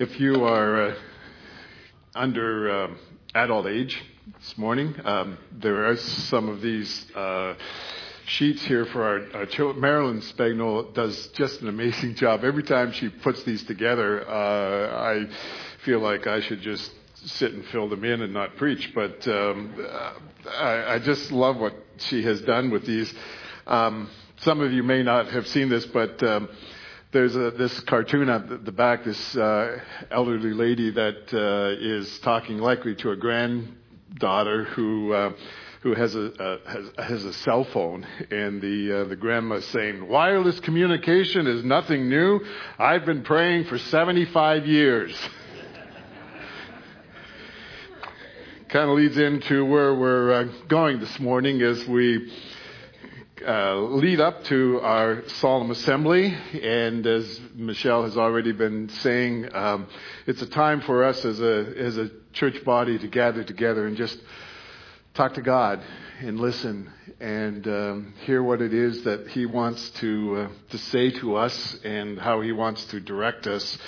If you are uh, under uh, adult age this morning, um, there are some of these uh, sheets here for our, our children. Marilyn Spagnol does just an amazing job. Every time she puts these together, uh, I feel like I should just sit and fill them in and not preach. But um, I, I, just love what she has done with these. Um, some of you may not have seen this, but um, there's a, this cartoon at the back, this uh, elderly lady that uh, is talking likely to a granddaughter who uh, who has a has, has a cell phone, and the uh, the grandma saying, "Wireless communication is nothing new. I've been praying for 75 years." kind of leads into where we're uh, going this morning as we uh, lead up to our solemn assembly. And as Michelle has already been saying, um, it's a time for us as a, as a church body to gather together and just talk to God and listen and um, hear what it is that He wants to, uh, to say to us and how He wants to direct us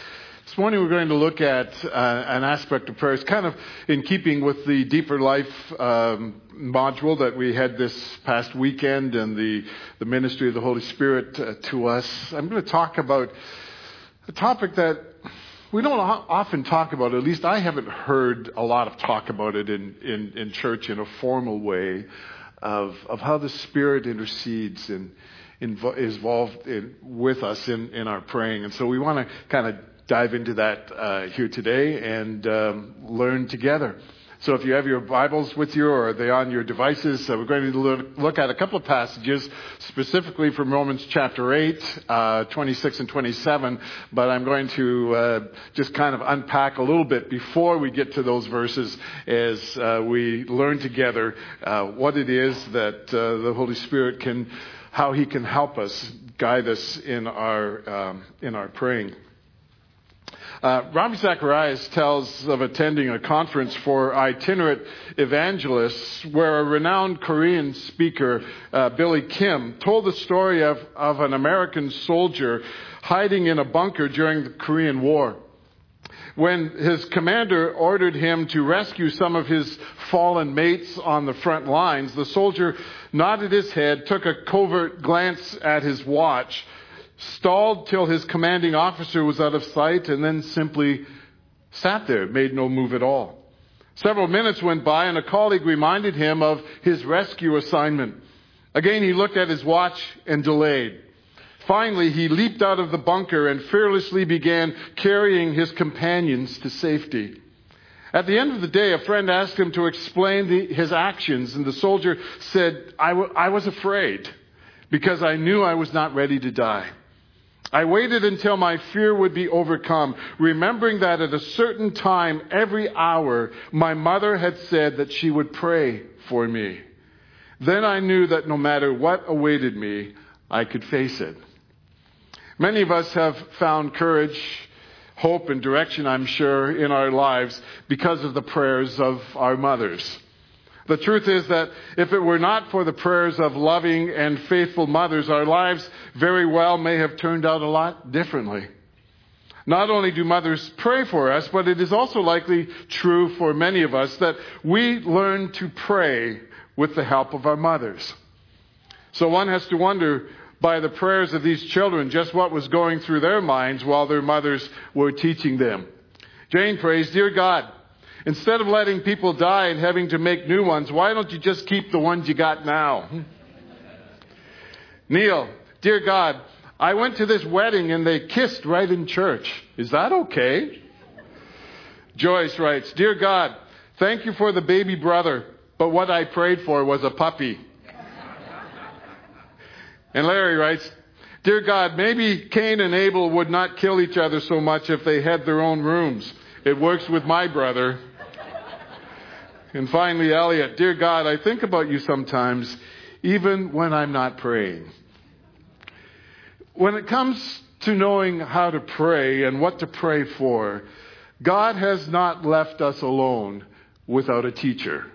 this morning we're going to look at uh, an aspect of prayer. It's kind of in keeping with the deeper life um, module that we had this past weekend and the, the ministry of the Holy Spirit uh, to us. I'm going to talk about a topic that we don't often talk about. At least I haven't heard a lot of talk about it in, in, in church in a formal way of, of how the Spirit intercedes and is involved in, with us in, in our praying. And so we want to kind of dive into that uh, here today and um, learn together. So if you have your Bibles with you or are they on your devices, uh, we're going to look at a couple of passages specifically from Romans chapter 8, uh, 26 and 27, but I'm going to uh, just kind of unpack a little bit before we get to those verses as uh, we learn together uh, what it is that uh, the Holy Spirit can, how He can help us, guide us in our, um, in our praying. Uh, Zacharias tells of attending a conference for itinerant evangelists where a renowned Korean speaker, uh, Billy Kim, told the story of, of an American soldier hiding in a bunker during the Korean War. When his commander ordered him to rescue some of his fallen mates on the front lines, the soldier nodded his head, took a covert glance at his watch, stalled till his commanding officer was out of sight, and then simply sat there, made no move at all. Several minutes went by, and a colleague reminded him of his rescue assignment. Again, he looked at his watch and delayed. Finally, he leaped out of the bunker and fearlessly began carrying his companions to safety. At the end of the day, a friend asked him to explain the, his actions, and the soldier said, I, w- I was afraid because I knew I was not ready to die. I waited until my fear would be overcome, remembering that at a certain time every hour my mother had said that she would pray for me. Then I knew that no matter what awaited me, I could face it. Many of us have found courage, hope, and direction, I'm sure, in our lives because of the prayers of our mothers. The truth is that if it were not for the prayers of loving and faithful mothers, our lives very well may have turned out a lot differently. Not only do mothers pray for us, but it is also likely true for many of us that we learn to pray with the help of our mothers. So one has to wonder by the prayers of these children just what was going through their minds while their mothers were teaching them. Jane prays, Dear God, Instead of letting people die and having to make new ones, why don't you just keep the ones you got now? Neil, dear God, I went to this wedding and they kissed right in church. Is that okay? Joyce writes, Dear God, thank you for the baby brother, but what I prayed for was a puppy. and Larry writes, Dear God, maybe Cain and Abel would not kill each other so much if they had their own rooms. It works with my brother. And finally, Elliot, dear God, I think about you sometimes, even when I'm not praying. When it comes to knowing how to pray and what to pray for, God has not left us alone without a teacher.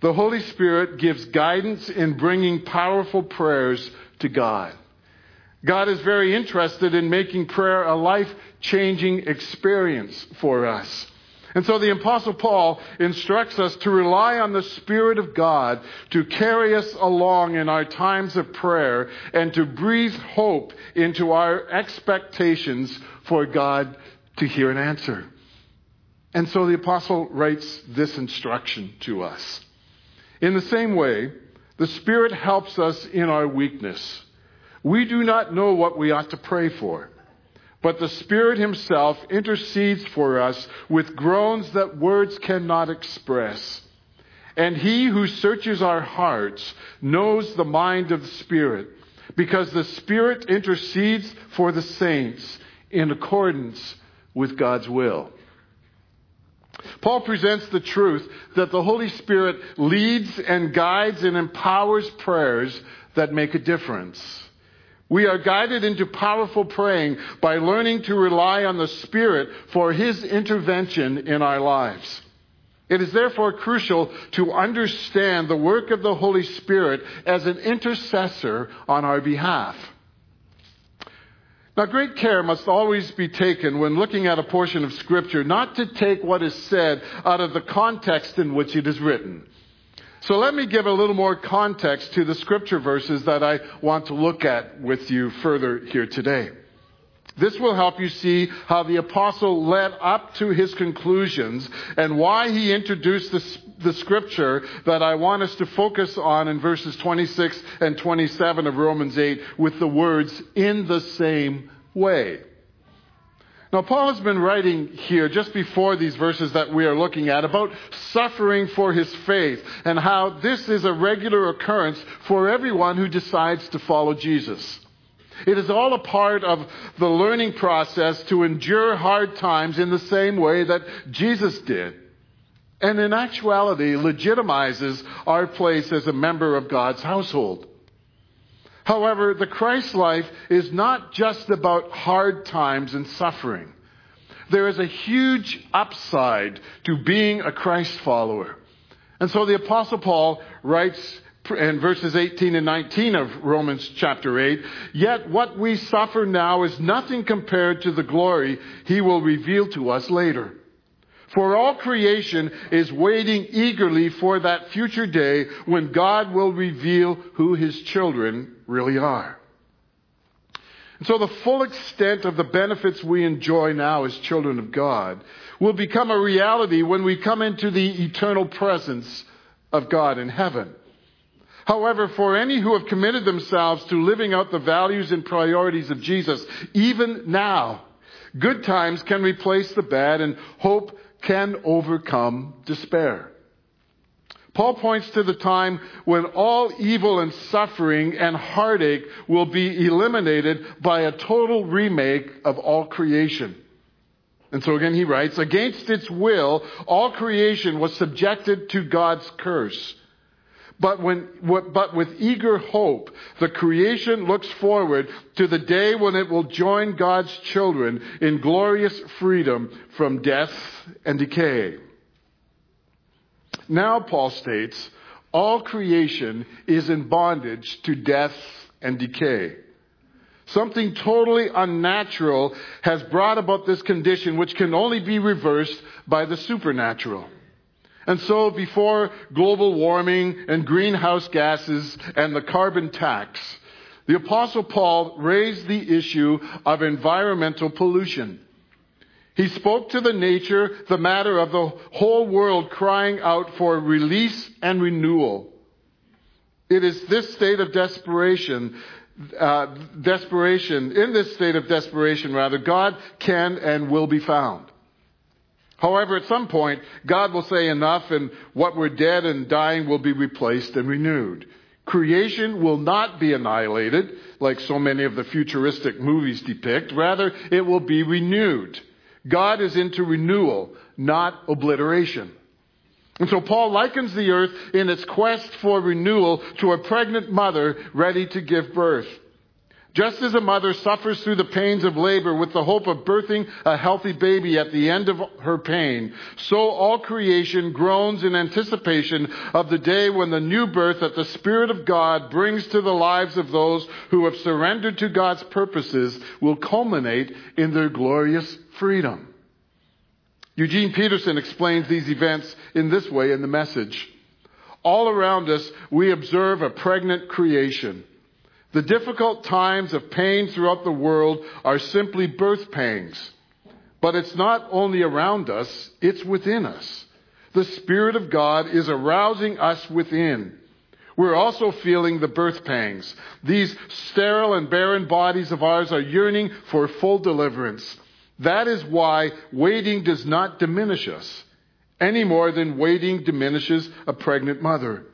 The Holy Spirit gives guidance in bringing powerful prayers to God. God is very interested in making prayer a life changing experience for us. And so the Apostle Paul instructs us to rely on the Spirit of God to carry us along in our times of prayer and to breathe hope into our expectations for God to hear an answer. And so the Apostle writes this instruction to us. In the same way, the Spirit helps us in our weakness. We do not know what we ought to pray for. But the Spirit Himself intercedes for us with groans that words cannot express. And He who searches our hearts knows the mind of the Spirit, because the Spirit intercedes for the saints in accordance with God's will. Paul presents the truth that the Holy Spirit leads and guides and empowers prayers that make a difference. We are guided into powerful praying by learning to rely on the Spirit for His intervention in our lives. It is therefore crucial to understand the work of the Holy Spirit as an intercessor on our behalf. Now, great care must always be taken when looking at a portion of Scripture not to take what is said out of the context in which it is written. So let me give a little more context to the scripture verses that I want to look at with you further here today. This will help you see how the apostle led up to his conclusions and why he introduced the, the, scripture that I want us to focus on in verses 26 and 27 of Romans 8 with the words, in the same way. Now, Paul has been writing here just before these verses that we are looking at about suffering for his faith and how this is a regular occurrence for everyone who decides to follow Jesus. It is all a part of the learning process to endure hard times in the same way that Jesus did. And in actuality, legitimizes our place as a member of God's household. However, the Christ life is not just about hard times and suffering. There is a huge upside to being a Christ follower. And so the Apostle Paul writes in verses 18 and 19 of Romans chapter 8, yet what we suffer now is nothing compared to the glory he will reveal to us later. For all creation is waiting eagerly for that future day when God will reveal who his children really are. And so the full extent of the benefits we enjoy now as children of God will become a reality when we come into the eternal presence of God in heaven. However, for any who have committed themselves to living out the values and priorities of Jesus, even now, good times can replace the bad and hope can overcome despair. Paul points to the time when all evil and suffering and heartache will be eliminated by a total remake of all creation. And so again he writes, against its will, all creation was subjected to God's curse. But, when, but with eager hope, the creation looks forward to the day when it will join God's children in glorious freedom from death and decay. Now, Paul states, all creation is in bondage to death and decay. Something totally unnatural has brought about this condition, which can only be reversed by the supernatural. And so, before global warming and greenhouse gases and the carbon tax, the Apostle Paul raised the issue of environmental pollution. He spoke to the nature, the matter of the whole world crying out for release and renewal. It is this state of desperation, uh, desperation, in this state of desperation, rather, God can and will be found. However, at some point, God will say enough and what were dead and dying will be replaced and renewed. Creation will not be annihilated like so many of the futuristic movies depict. Rather, it will be renewed. God is into renewal, not obliteration. And so Paul likens the earth in its quest for renewal to a pregnant mother ready to give birth. Just as a mother suffers through the pains of labor with the hope of birthing a healthy baby at the end of her pain, so all creation groans in anticipation of the day when the new birth that the Spirit of God brings to the lives of those who have surrendered to God's purposes will culminate in their glorious freedom. Eugene Peterson explains these events in this way in the message. All around us, we observe a pregnant creation. The difficult times of pain throughout the world are simply birth pangs. But it's not only around us, it's within us. The Spirit of God is arousing us within. We're also feeling the birth pangs. These sterile and barren bodies of ours are yearning for full deliverance. That is why waiting does not diminish us any more than waiting diminishes a pregnant mother.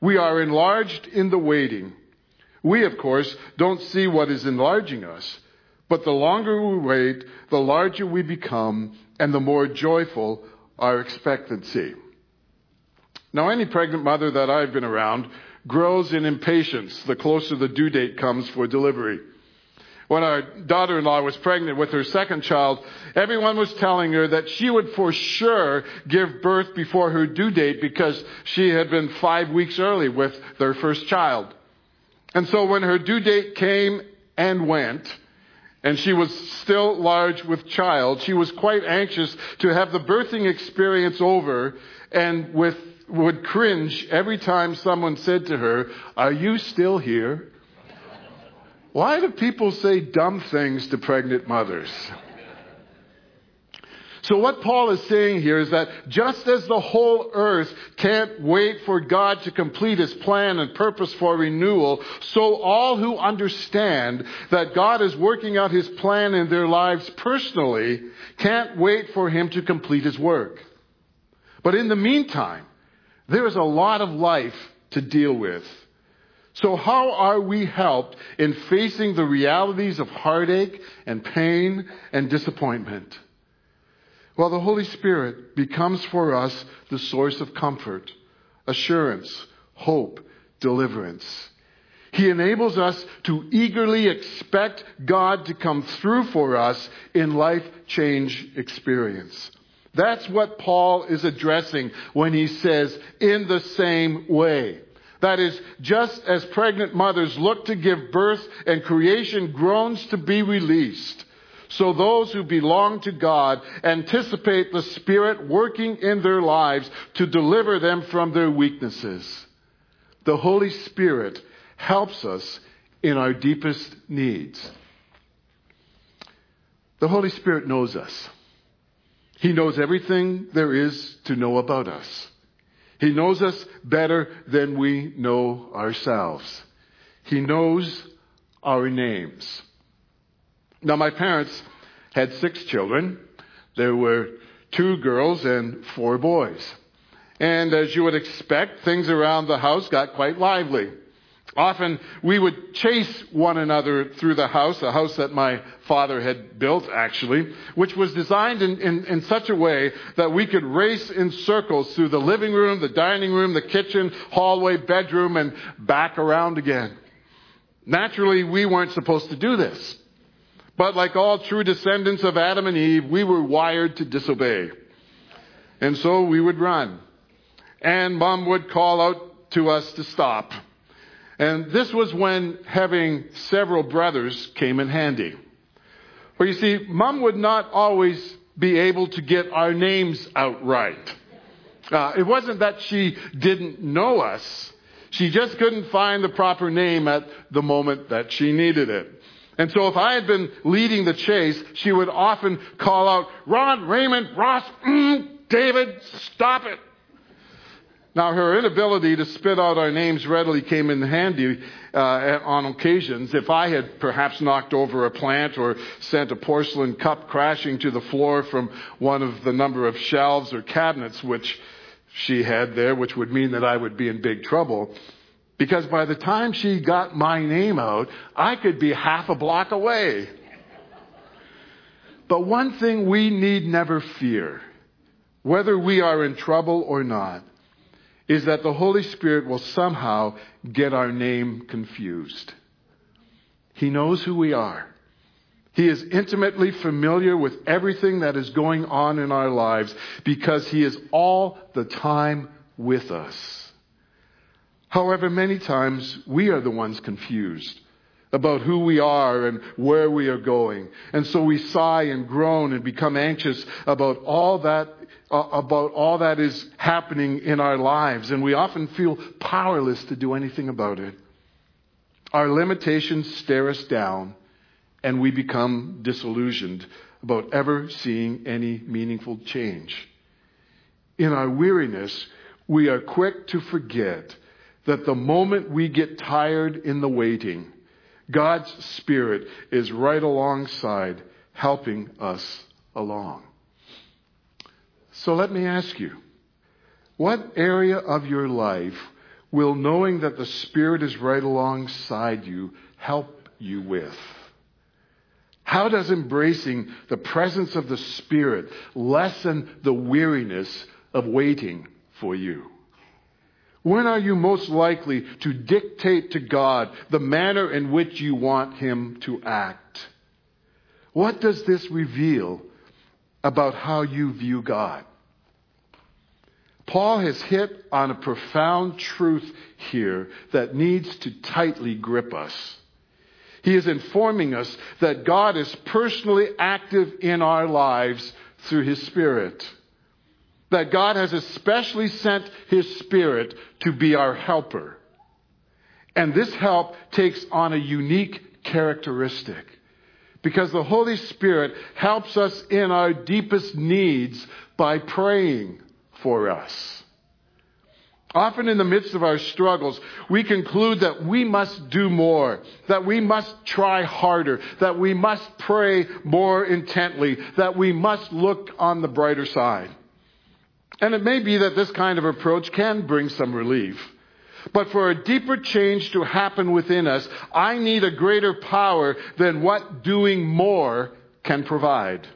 We are enlarged in the waiting. We, of course, don't see what is enlarging us, but the longer we wait, the larger we become, and the more joyful our expectancy. Now, any pregnant mother that I've been around grows in impatience the closer the due date comes for delivery. When our daughter in law was pregnant with her second child, everyone was telling her that she would for sure give birth before her due date because she had been five weeks early with their first child. And so when her due date came and went, and she was still large with child, she was quite anxious to have the birthing experience over and with, would cringe every time someone said to her, Are you still here? Why do people say dumb things to pregnant mothers? So what Paul is saying here is that just as the whole earth can't wait for God to complete his plan and purpose for renewal, so all who understand that God is working out his plan in their lives personally can't wait for him to complete his work. But in the meantime, there is a lot of life to deal with. So how are we helped in facing the realities of heartache and pain and disappointment? Well, the Holy Spirit becomes for us the source of comfort, assurance, hope, deliverance. He enables us to eagerly expect God to come through for us in life change experience. That's what Paul is addressing when he says, in the same way. That is, just as pregnant mothers look to give birth and creation groans to be released, so those who belong to God anticipate the Spirit working in their lives to deliver them from their weaknesses. The Holy Spirit helps us in our deepest needs. The Holy Spirit knows us. He knows everything there is to know about us. He knows us better than we know ourselves. He knows our names. Now, my parents had six children. There were two girls and four boys. And as you would expect, things around the house got quite lively. Often we would chase one another through the house, a house that my father had built actually, which was designed in, in, in, such a way that we could race in circles through the living room, the dining room, the kitchen, hallway, bedroom, and back around again. Naturally, we weren't supposed to do this. But like all true descendants of Adam and Eve, we were wired to disobey. And so we would run. And mom would call out to us to stop. And this was when having several brothers came in handy. Well, you see, mom would not always be able to get our names out right. Uh, it wasn't that she didn't know us. She just couldn't find the proper name at the moment that she needed it. And so if I had been leading the chase, she would often call out, Ron, Raymond, Ross, mm, David, stop it. Now, her inability to spit out our names readily came in handy uh, on occasions. If I had perhaps knocked over a plant or sent a porcelain cup crashing to the floor from one of the number of shelves or cabinets which she had there, which would mean that I would be in big trouble, because by the time she got my name out, I could be half a block away. But one thing we need never fear, whether we are in trouble or not, is that the Holy Spirit will somehow get our name confused. He knows who we are. He is intimately familiar with everything that is going on in our lives because He is all the time with us. However, many times we are the ones confused about who we are and where we are going. And so we sigh and groan and become anxious about all that uh, about all that is happening in our lives and we often feel powerless to do anything about it. Our limitations stare us down and we become disillusioned about ever seeing any meaningful change. In our weariness, we are quick to forget that the moment we get tired in the waiting, God's Spirit is right alongside helping us along. So let me ask you, what area of your life will knowing that the Spirit is right alongside you help you with? How does embracing the presence of the Spirit lessen the weariness of waiting for you? When are you most likely to dictate to God the manner in which you want Him to act? What does this reveal about how you view God? Paul has hit on a profound truth here that needs to tightly grip us. He is informing us that God is personally active in our lives through His Spirit that God has especially sent His Spirit to be our helper. And this help takes on a unique characteristic because the Holy Spirit helps us in our deepest needs by praying for us. Often in the midst of our struggles, we conclude that we must do more, that we must try harder, that we must pray more intently, that we must look on the brighter side. And it may be that this kind of approach can bring some relief. But for a deeper change to happen within us, I need a greater power than what doing more can provide.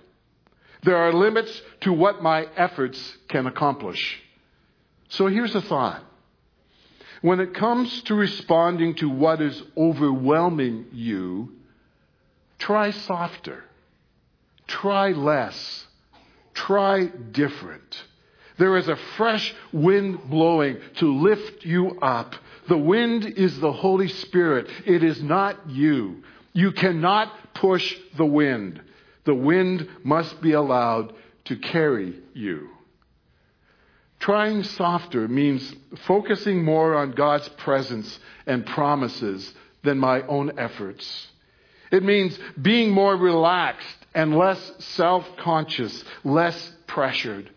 There are limits to what my efforts can accomplish. So here's a thought. When it comes to responding to what is overwhelming you, try softer. Try less. Try different. There is a fresh wind blowing to lift you up. The wind is the Holy Spirit. It is not you. You cannot push the wind. The wind must be allowed to carry you. Trying softer means focusing more on God's presence and promises than my own efforts. It means being more relaxed and less self conscious, less pressured.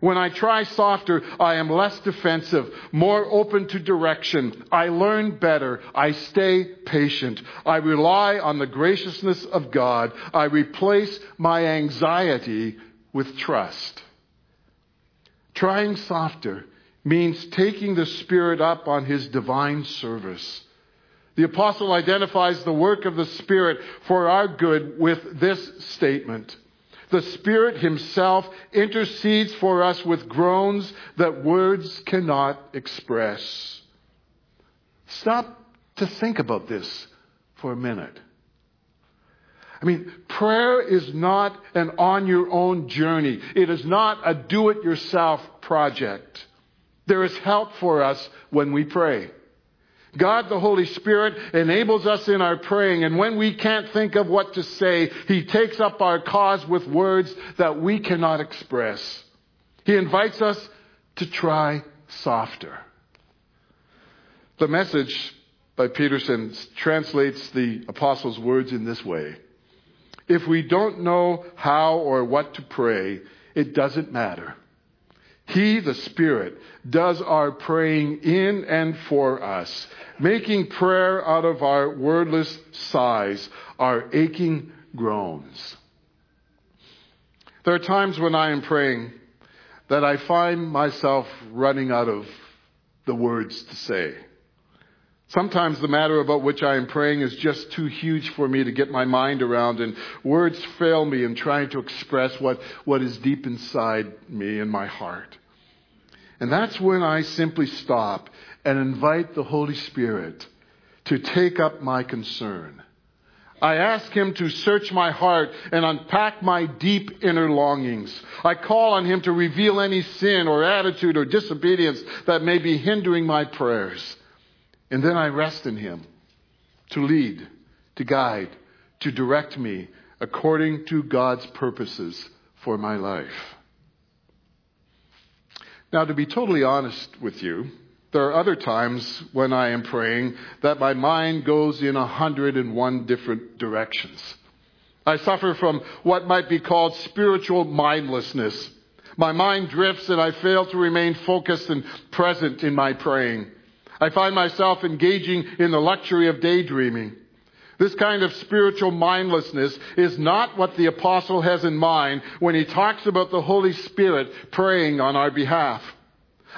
When I try softer, I am less defensive, more open to direction. I learn better. I stay patient. I rely on the graciousness of God. I replace my anxiety with trust. Trying softer means taking the Spirit up on His divine service. The apostle identifies the work of the Spirit for our good with this statement. The Spirit Himself intercedes for us with groans that words cannot express. Stop to think about this for a minute. I mean, prayer is not an on your own journey. It is not a do it yourself project. There is help for us when we pray. God the Holy Spirit enables us in our praying, and when we can't think of what to say, He takes up our cause with words that we cannot express. He invites us to try softer. The message by Peterson translates the apostles' words in this way If we don't know how or what to pray, it doesn't matter. He, the Spirit, does our praying in and for us, making prayer out of our wordless sighs, our aching groans. There are times when I am praying that I find myself running out of the words to say. Sometimes the matter about which I am praying is just too huge for me to get my mind around, and words fail me in trying to express what, what is deep inside me in my heart. And that's when I simply stop and invite the Holy Spirit to take up my concern. I ask Him to search my heart and unpack my deep inner longings. I call on Him to reveal any sin or attitude or disobedience that may be hindering my prayers. And then I rest in Him to lead, to guide, to direct me according to God's purposes for my life. Now, to be totally honest with you, there are other times when I am praying that my mind goes in a hundred and one different directions. I suffer from what might be called spiritual mindlessness. My mind drifts and I fail to remain focused and present in my praying. I find myself engaging in the luxury of daydreaming. This kind of spiritual mindlessness is not what the apostle has in mind when he talks about the Holy Spirit praying on our behalf.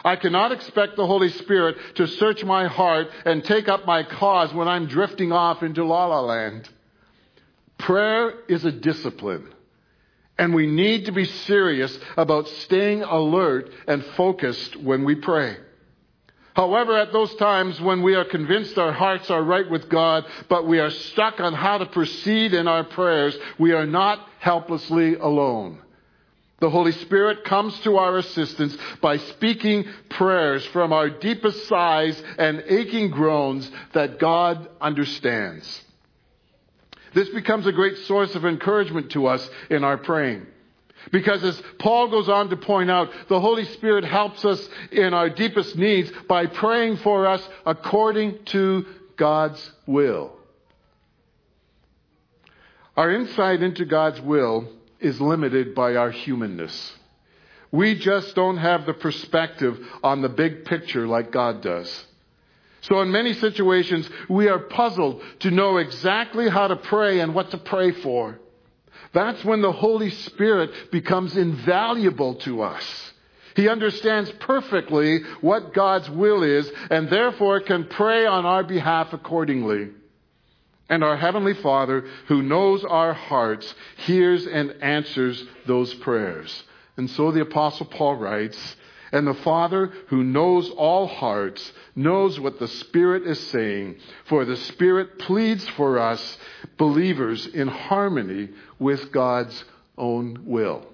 I cannot expect the Holy Spirit to search my heart and take up my cause when I'm drifting off into la la land. Prayer is a discipline. And we need to be serious about staying alert and focused when we pray. However, at those times when we are convinced our hearts are right with God, but we are stuck on how to proceed in our prayers, we are not helplessly alone. The Holy Spirit comes to our assistance by speaking prayers from our deepest sighs and aching groans that God understands. This becomes a great source of encouragement to us in our praying. Because as Paul goes on to point out, the Holy Spirit helps us in our deepest needs by praying for us according to God's will. Our insight into God's will is limited by our humanness. We just don't have the perspective on the big picture like God does. So in many situations, we are puzzled to know exactly how to pray and what to pray for. That's when the Holy Spirit becomes invaluable to us. He understands perfectly what God's will is and therefore can pray on our behalf accordingly. And our Heavenly Father, who knows our hearts, hears and answers those prayers. And so the Apostle Paul writes, and the Father, who knows all hearts, knows what the Spirit is saying, for the Spirit pleads for us, believers, in harmony with God's own will.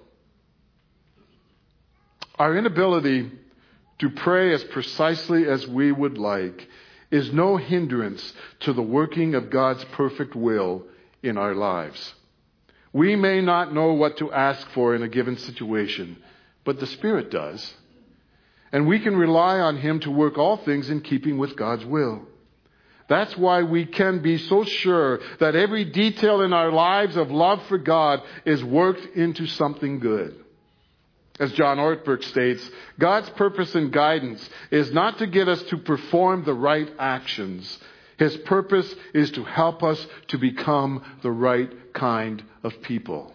Our inability to pray as precisely as we would like is no hindrance to the working of God's perfect will in our lives. We may not know what to ask for in a given situation, but the Spirit does. And we can rely on Him to work all things in keeping with God's will. That's why we can be so sure that every detail in our lives of love for God is worked into something good. As John Ortberg states, God's purpose and guidance is not to get us to perform the right actions. His purpose is to help us to become the right kind of people.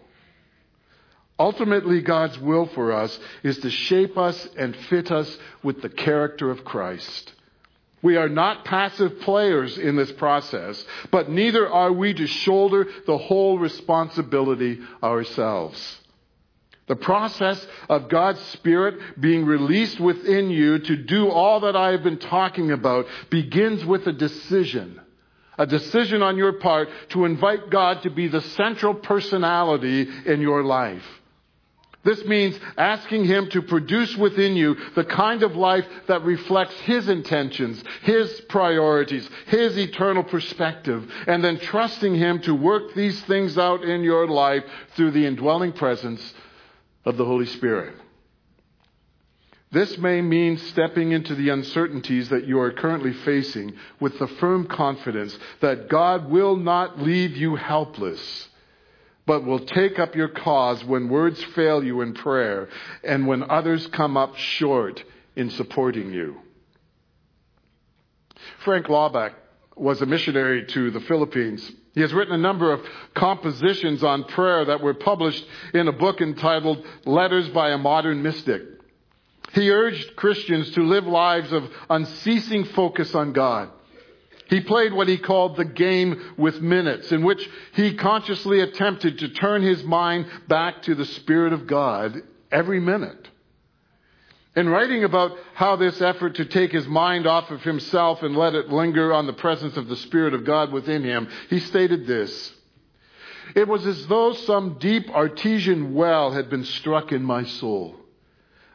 Ultimately, God's will for us is to shape us and fit us with the character of Christ. We are not passive players in this process, but neither are we to shoulder the whole responsibility ourselves. The process of God's Spirit being released within you to do all that I have been talking about begins with a decision. A decision on your part to invite God to be the central personality in your life. This means asking Him to produce within you the kind of life that reflects His intentions, His priorities, His eternal perspective, and then trusting Him to work these things out in your life through the indwelling presence of the Holy Spirit. This may mean stepping into the uncertainties that you are currently facing with the firm confidence that God will not leave you helpless, but will take up your cause when words fail you in prayer and when others come up short in supporting you. Frank Laubach was a missionary to the Philippines. He has written a number of compositions on prayer that were published in a book entitled Letters by a Modern Mystic. He urged Christians to live lives of unceasing focus on God. He played what he called the game with minutes, in which he consciously attempted to turn his mind back to the Spirit of God every minute. In writing about how this effort to take his mind off of himself and let it linger on the presence of the Spirit of God within him, he stated this It was as though some deep artesian well had been struck in my soul.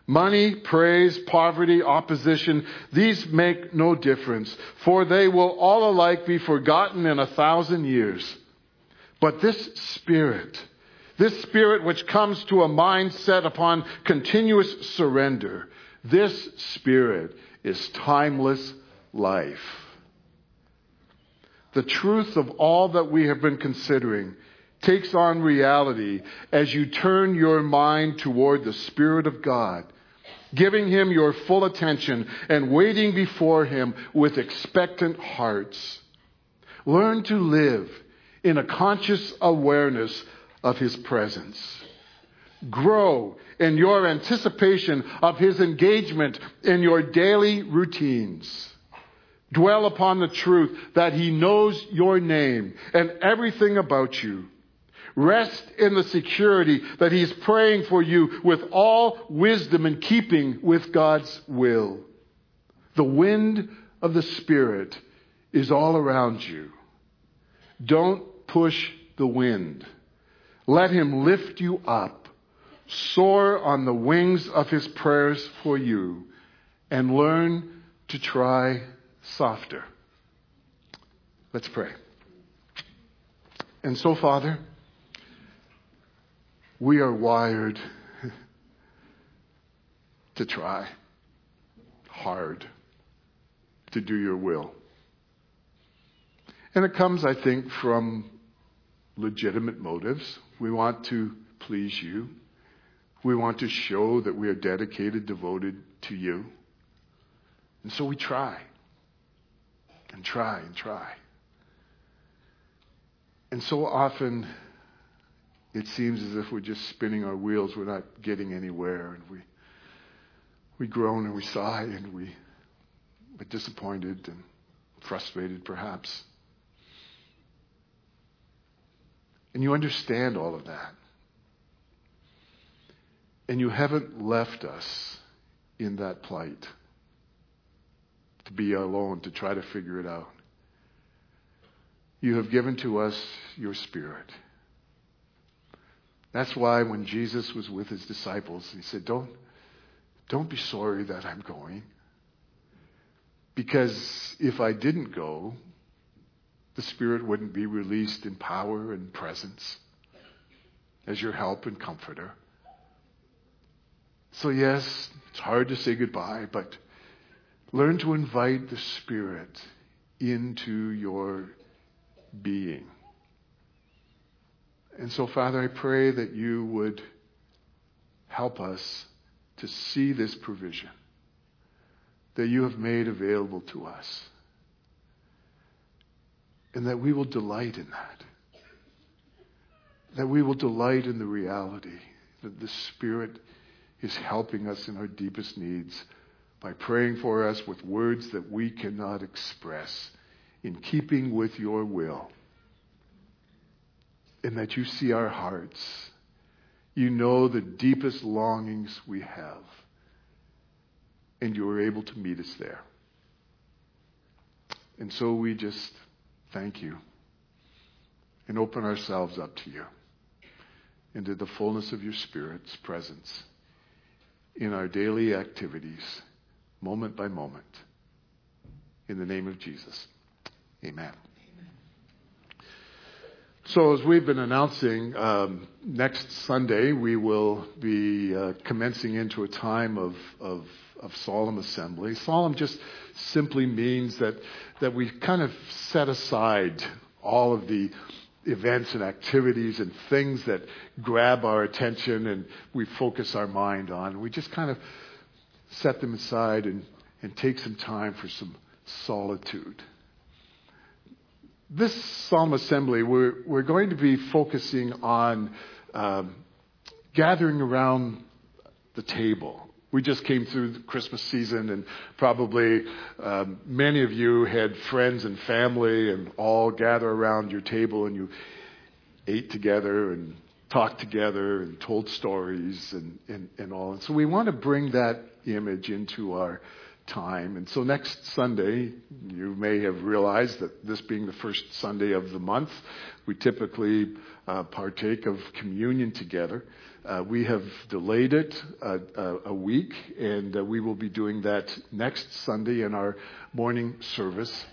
Money, praise, poverty, opposition, these make no difference, for they will all alike be forgotten in a thousand years. But this spirit, this spirit which comes to a mind set upon continuous surrender, this spirit is timeless life. The truth of all that we have been considering takes on reality as you turn your mind toward the Spirit of God, giving Him your full attention and waiting before Him with expectant hearts. Learn to live in a conscious awareness of His presence. Grow in your anticipation of His engagement in your daily routines. Dwell upon the truth that He knows your name and everything about you. Rest in the security that He's praying for you with all wisdom and keeping with God's will. The wind of the Spirit is all around you. Don't push the wind. Let Him lift you up. Soar on the wings of His prayers for you and learn to try softer. Let's pray. And so, Father, we are wired to try hard to do your will. And it comes, I think, from legitimate motives. We want to please you. We want to show that we are dedicated, devoted to you. And so we try and try and try. And so often it seems as if we're just spinning our wheels, we're not getting anywhere, and we we groan and we sigh and we are disappointed and frustrated perhaps. And you understand all of that. And you haven't left us in that plight to be alone, to try to figure it out. You have given to us your Spirit. That's why when Jesus was with his disciples, he said, Don't, don't be sorry that I'm going. Because if I didn't go, the Spirit wouldn't be released in power and presence as your help and comforter. So, yes, it's hard to say goodbye, but Learn to invite the Spirit into your being. And so, Father, I pray that you would help us to see this provision that you have made available to us. And that we will delight in that. That we will delight in the reality that the Spirit is helping us in our deepest needs by praying for us with words that we cannot express in keeping with your will. And that you see our hearts. You know the deepest longings we have. And you are able to meet us there. And so we just thank you and open ourselves up to you into the fullness of your Spirit's presence in our daily activities moment by moment. In the name of Jesus. Amen. So, as we've been announcing, um, next Sunday we will be uh, commencing into a time of, of, of, solemn assembly. Solemn just simply means that, that we kind of set aside all of the events and activities and things that grab our attention and we focus our mind on. We just kind of set them aside and, and take some time for some solitude. This Solemn Assembly, we're, we're going to be focusing on um, gathering around the table. We just came through the Christmas season, and probably um, many of you had friends and family and all gather around your table and you ate together and talked together and told stories and, and, and all. And so we want to bring that image into our time. And so next Sunday, you may have realized that this being the first Sunday of the month, we typically uh, partake of communion together. Uh, we have delayed it a, a, a week, and uh, we will be doing that next Sunday in our morning service.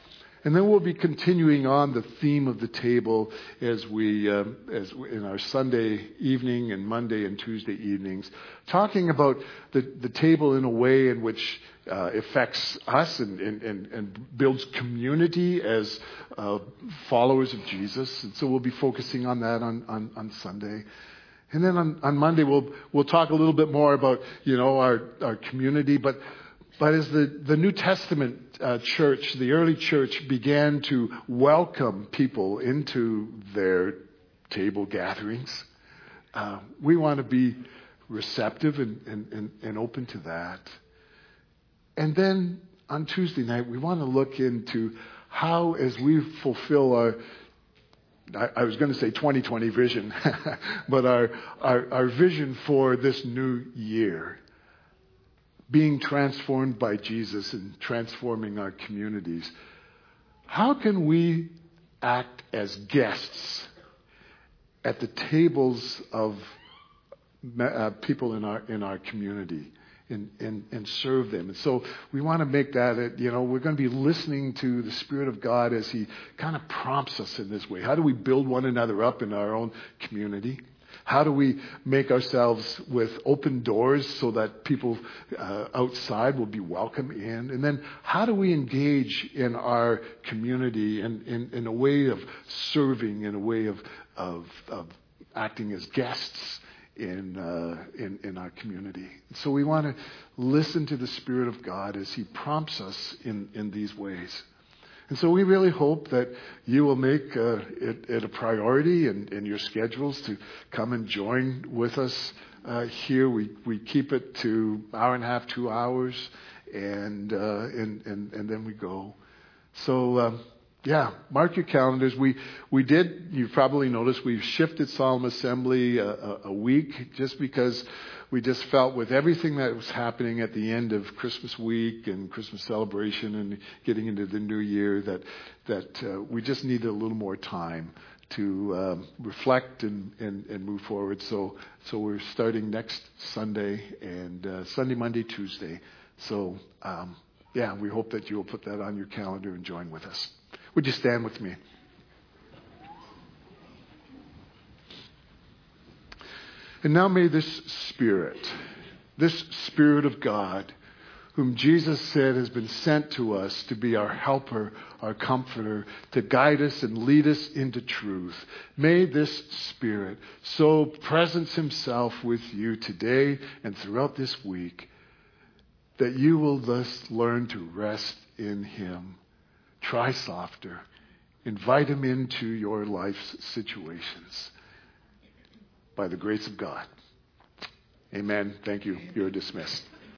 And then we'll be continuing on the theme of the table as we, uh, as in our Sunday evening and Monday and Tuesday evenings, talking about the, the table in a way in which uh, affects us and, and, and, and, builds community as uh, followers of Jesus. And so we'll be focusing on that on, on, on Sunday. And then on, on Monday we'll, we'll talk a little bit more about, you know, our, our community, but but as the, the New Testament uh, church, the early church began to welcome people into their table gatherings, uh, we want to be receptive and, and, and, and open to that. And then on Tuesday night, we want to look into how, as we fulfill our I, was going to say 2020 vision, but our, our, our vision for this new year being transformed by Jesus and transforming our communities, how can we act as guests at the tables of uh, people in our in our community and, and, and serve them. And so we want to make that, you know, we're going to be listening to the Spirit of God as He kind of prompts us in this way. How do we build one another up in our own community? How do we make ourselves with open doors so that people uh, outside will be welcome in? And then how do we engage in our community in, in, in a way of serving, in a way of, of, of acting as guests in, uh, in, in our community? So we want to listen to the Spirit of God as He prompts us in, in these ways. And so we really hope that you will make uh, it, it, a priority in, in, your schedules to come and join with us uh, here. We, we keep it to hour and a half, two hours, and, uh, and, and, and, then we go. So, um, yeah, mark your calendars. We, we did, you've probably noticed, we've shifted Solemn Assembly a, a, a week just because we just felt with everything that was happening at the end of Christmas week and Christmas celebration and getting into the new year that that uh, we just needed a little more time to um, reflect and, and, and move forward. So so we're starting next Sunday and uh, Sunday, Monday, Tuesday. So um, yeah, we hope that you will put that on your calendar and join with us. Would you stand with me? And now may this Spirit, this Spirit of God, whom Jesus said has been sent to us to be our helper, our comforter, to guide us and lead us into truth. May this Spirit so presence himself with you today and throughout this week that you will thus learn to rest in him. Try softer. Invite him into your life's situations by the grace of God. Amen. Thank you. You're dismissed.